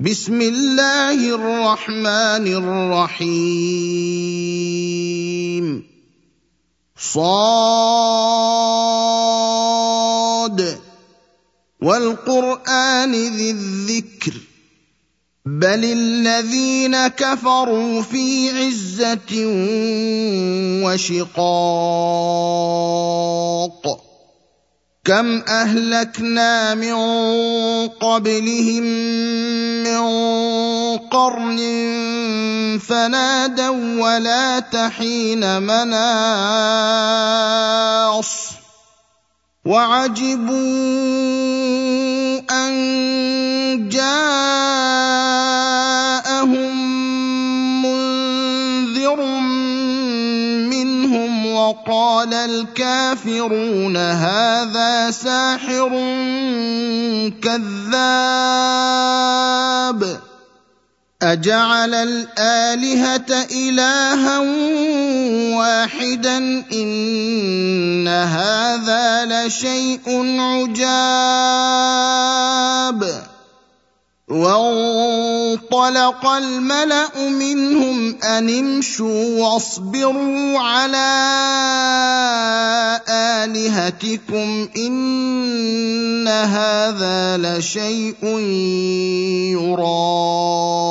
بسم الله الرحمن الرحيم. صاد. والقرآن ذي الذكر. بل الذين كفروا في عزة وشقاق. كم اهلكنا من قبلهم من قرن فنادوا ولا تحين مناص وعجبوا ان جاءهم وقال الكافرون هذا ساحر كذاب. أجعل الآلهة إلها واحدا إن هذا لشيء عجاب. وانطلق الملأ منهم أن امشوا واصبروا على آلهتكم إن هذا لشيء يراد.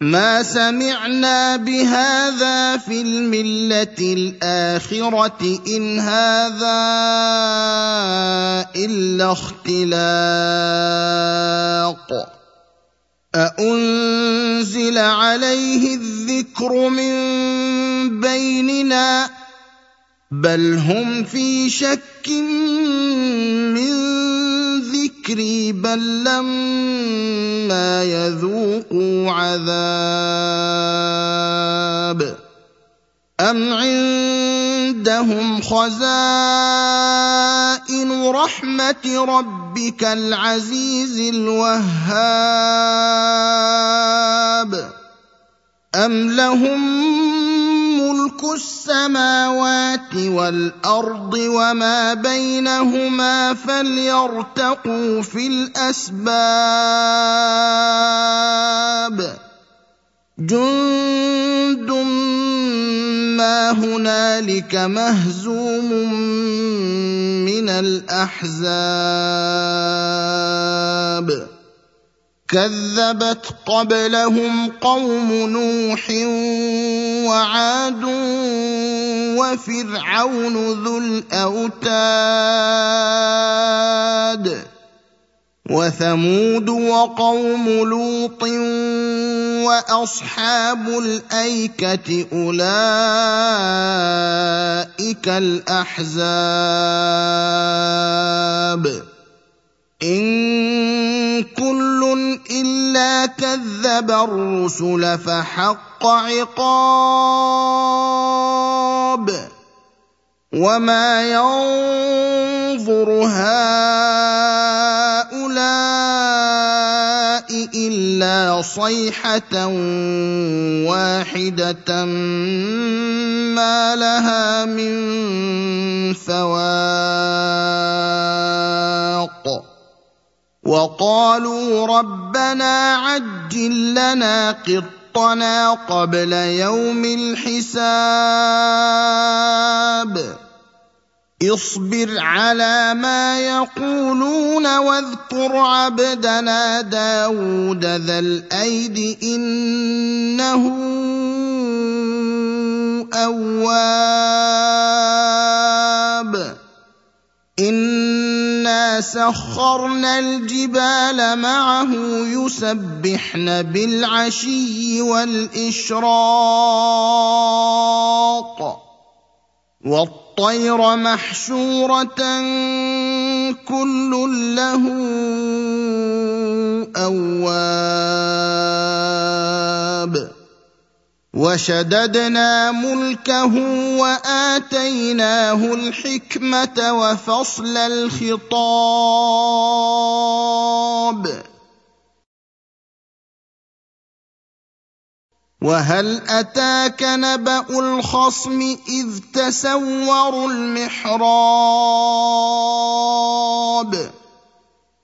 ما سمعنا بهذا في المله الاخره ان هذا الا اختلاق اانزل عليه الذكر من بيننا بل هم في شك من ذكري بل لما يذوقوا عذاب ام عندهم خزائن رحمه ربك العزيز الوهاب ام لهم ملك السماوات والأرض وما بينهما فليرتقوا في الأسباب. جند ما هنالك مهزوم من الأحزاب. كذبت قبلهم قوم نوح وعاد وفرعون ذو الأوتاد وثمود وقوم لوط وأصحاب الأيكة أولئك الأحزاب إن كل إلا كذب الرسل فحق عقاب وما ينظر هؤلاء إلا صيحة واحدة ما لها من فواق وقالوا ربنا عجل لنا قطنا قبل يوم الحساب. اصبر على ما يقولون واذكر عبدنا داود ذا الأيد إنه أواب. سخرنا الجبال معه يسبحن بالعشي والاشراق والطير محشوره كل له اواب وشددنا ملكه وآتيناه الحكمة وفصل الخطاب. وهل أتاك نبأ الخصم إذ تسوروا المحراب؟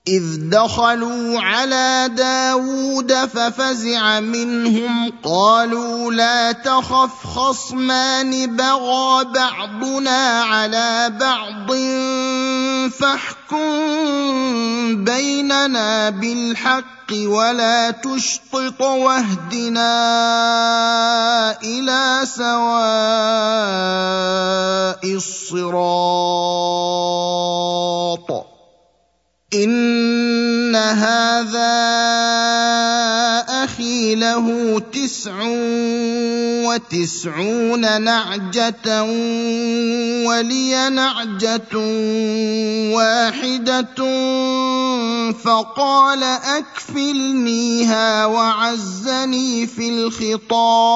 إذ دخلوا على داود ففزع منهم قالوا لا تخف خصمان بغى بعضنا على بعض فاحكم بيننا بالحق ولا تشطط واهدنا إلى سواء الصراط ان هذا أخي له تسع وتسعون نعجه ولي نعجه واحدة فقال اكفلنيها وعزني في الخطاب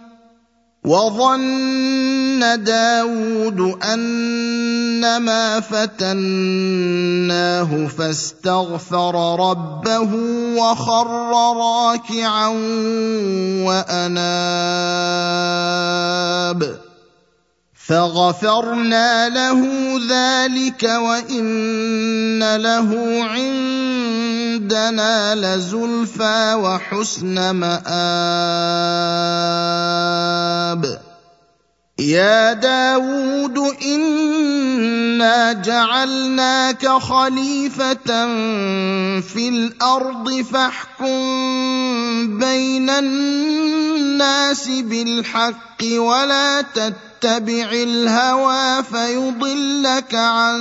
وظن داود أنما فتناه فاستغفر ربه وخر راكعا وأناب. فغفرنا له ذلك وان له عندنا لزلفى وحسن مآب يا داود انا جعلناك خليفه في الأرض فاحكم بين الناس بالحق ولا تتبع الهوى فيضلك عن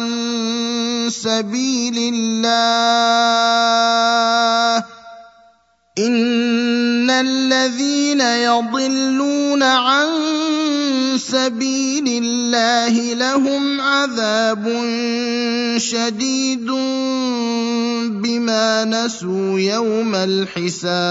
سبيل الله. إن الذين يضلون عن سبيل الله لهم عذاب شديد بما نسوا يوم الحساب.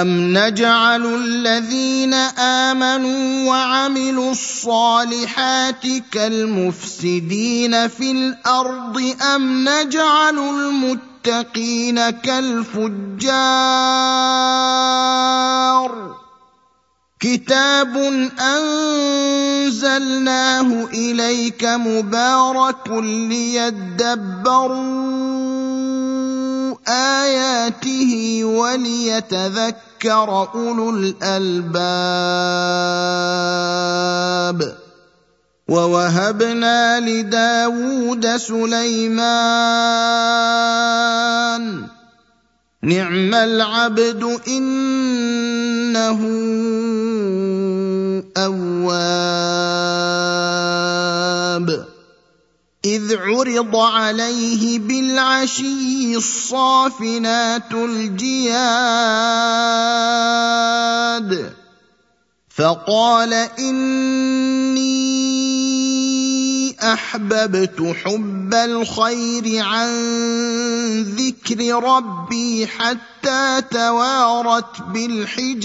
ام نجعل الذين امنوا وعملوا الصالحات كالمفسدين في الأرض ام نجعل المتقين كالفجار كتاب انزلناه اليك مبارك ليدبروا آياته وليتذكر أولو الألباب ووهبنا لداود سليمان. نعم العبد إنه أواب. إذ عرض عليه بالعشي الصافنات الجياد فقال إني أحببت حب الخير عن ذكر ربي حتى توارت بالحجاب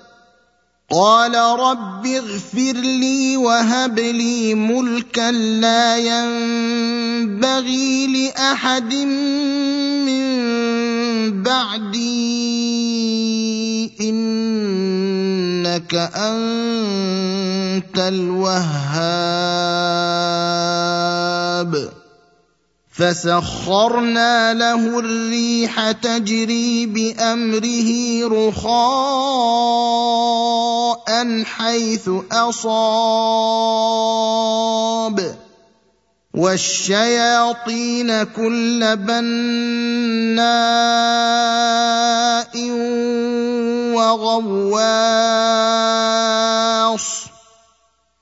قال رب اغفر لي وهب لي ملكا لا ينبغي لأحد من بعدي. إنك أنت الوهاب. فسخرنا له الريح تجري بأمره رخاء حيث أصاب. والشياطين كل بناء وغواص.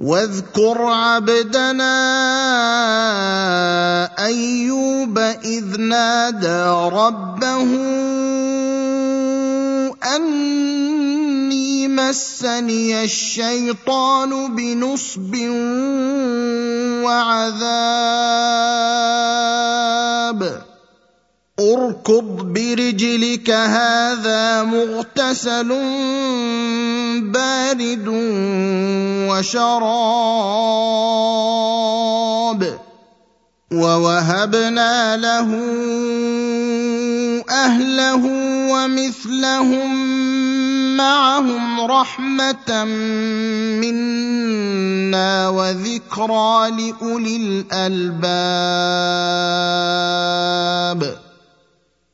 واذكر عبدنا أيوب إذ نادى ربه أني مسني الشيطان بنصب وعذاب. اركض برجلك هذا مغتسل بارد وشراب ووهبنا له أهله ومثلهم معهم رحمة منا وذكرى لأولي الألباب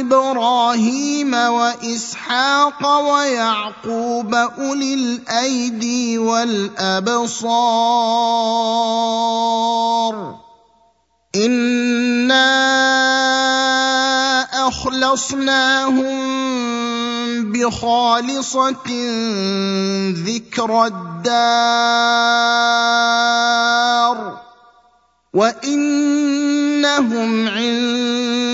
إبراهيم وإسحاق ويعقوب أولي الأيدي والأبصار. إنا أخلصناهم بخالصة ذكر الدار. وإنهم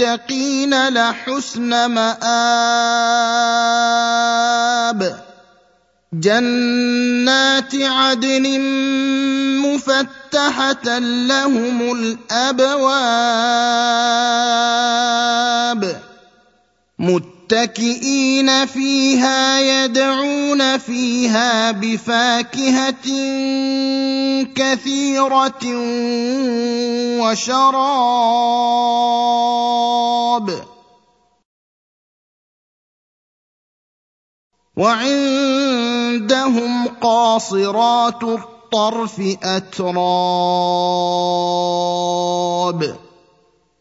للمتقين لحسن مآب. جنات عدن مفتحة لهم الأبواب. متكئين فيها يدعون فيها بفاكهه كثيره وشراب. وعندهم قاصرات الطرف اتراب.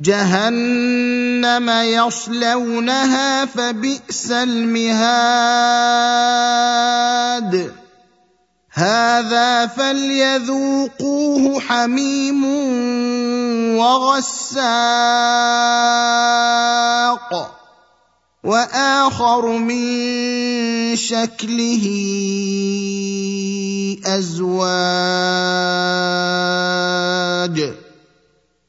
جهنم يصلونها فبئس المهاد. هذا فليذوقوه حميم وغساق. وآخر من شكله أزواج.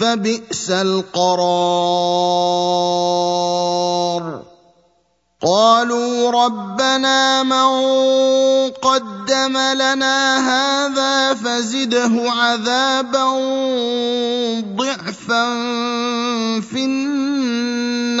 فبئس القرار. قالوا ربنا من قدم لنا هذا فزده عذابا ضعفا في النار.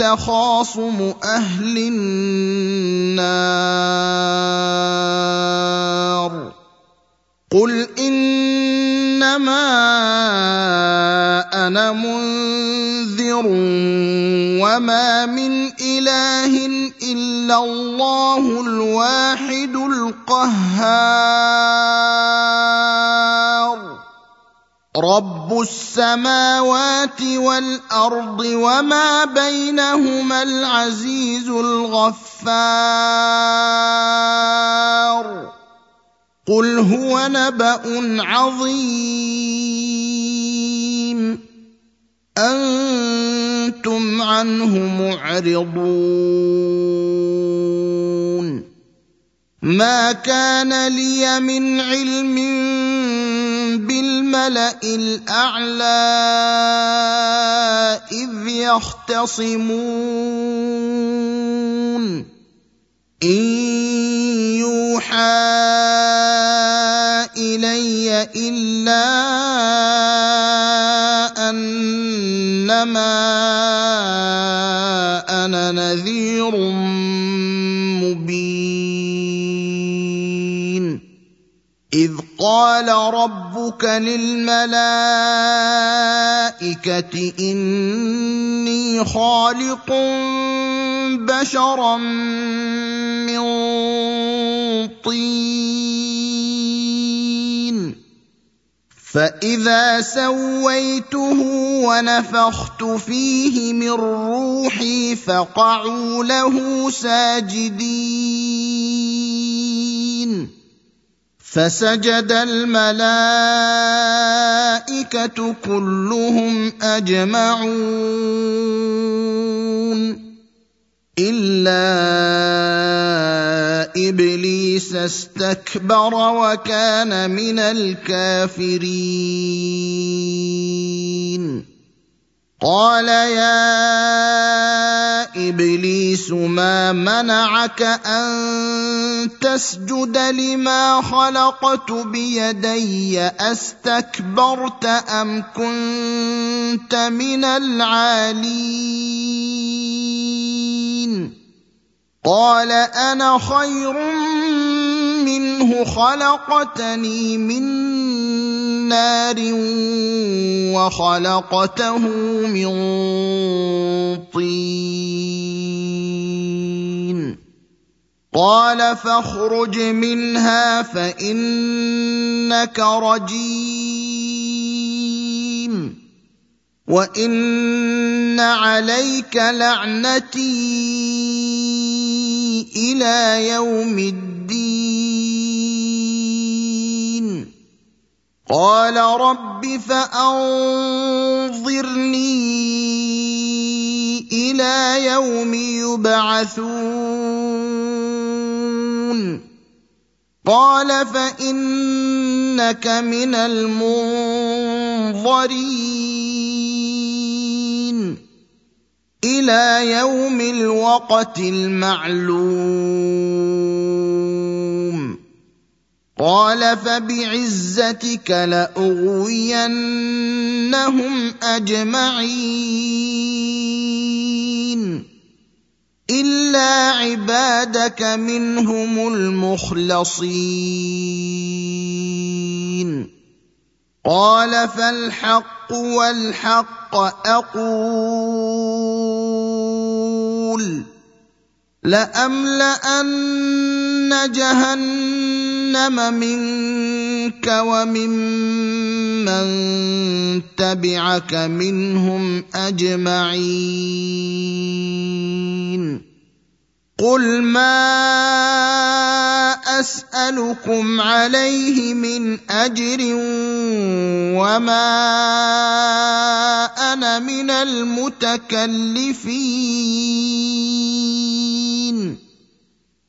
تخاصم أهل النار. قل إنما أنا منذر وما من إله إلا الله الواحد القهار. رب السماوات والارض وما بينهما العزيز الغفار قل هو نبا عظيم أنتم عنه معرضون ما كان لي من علم بالملأ الأعلى إذ يختصمون. إن يوحى إلي إلا أنما أنا نذير اذ قال ربك للملائكه اني خالق بشرا من طين. فاذا سويته ونفخت فيه من روحي فقعوا له ساجدين. فسجد الملائكة كلهم أجمعون إلا إبليس استكبر وكان من الكافرين. قال يا إبليس ما منعك أن تسجد لما خلقت بيدي أستكبرت أم كنت من العالين؟ قال أنا خير منه خلقتني من نار وخلقته من طين. قال فاخرج منها فإنك رجيم. وان عليك لعنتي إلى يوم الدين قال رب فانظرني إلى يوم يبعثون قال فإنك من المنظرين إلى يوم الوقت المعلوم. قال فبعزتك لأغوينهم أجمعين. الا عبادك منهم المخلصين قال فالحق والحق أقول لاملان جهنم منك وممن تبعك منهم أجمعين. قل ما أسألكم عليه من أجر وما أنا من المتكلفين.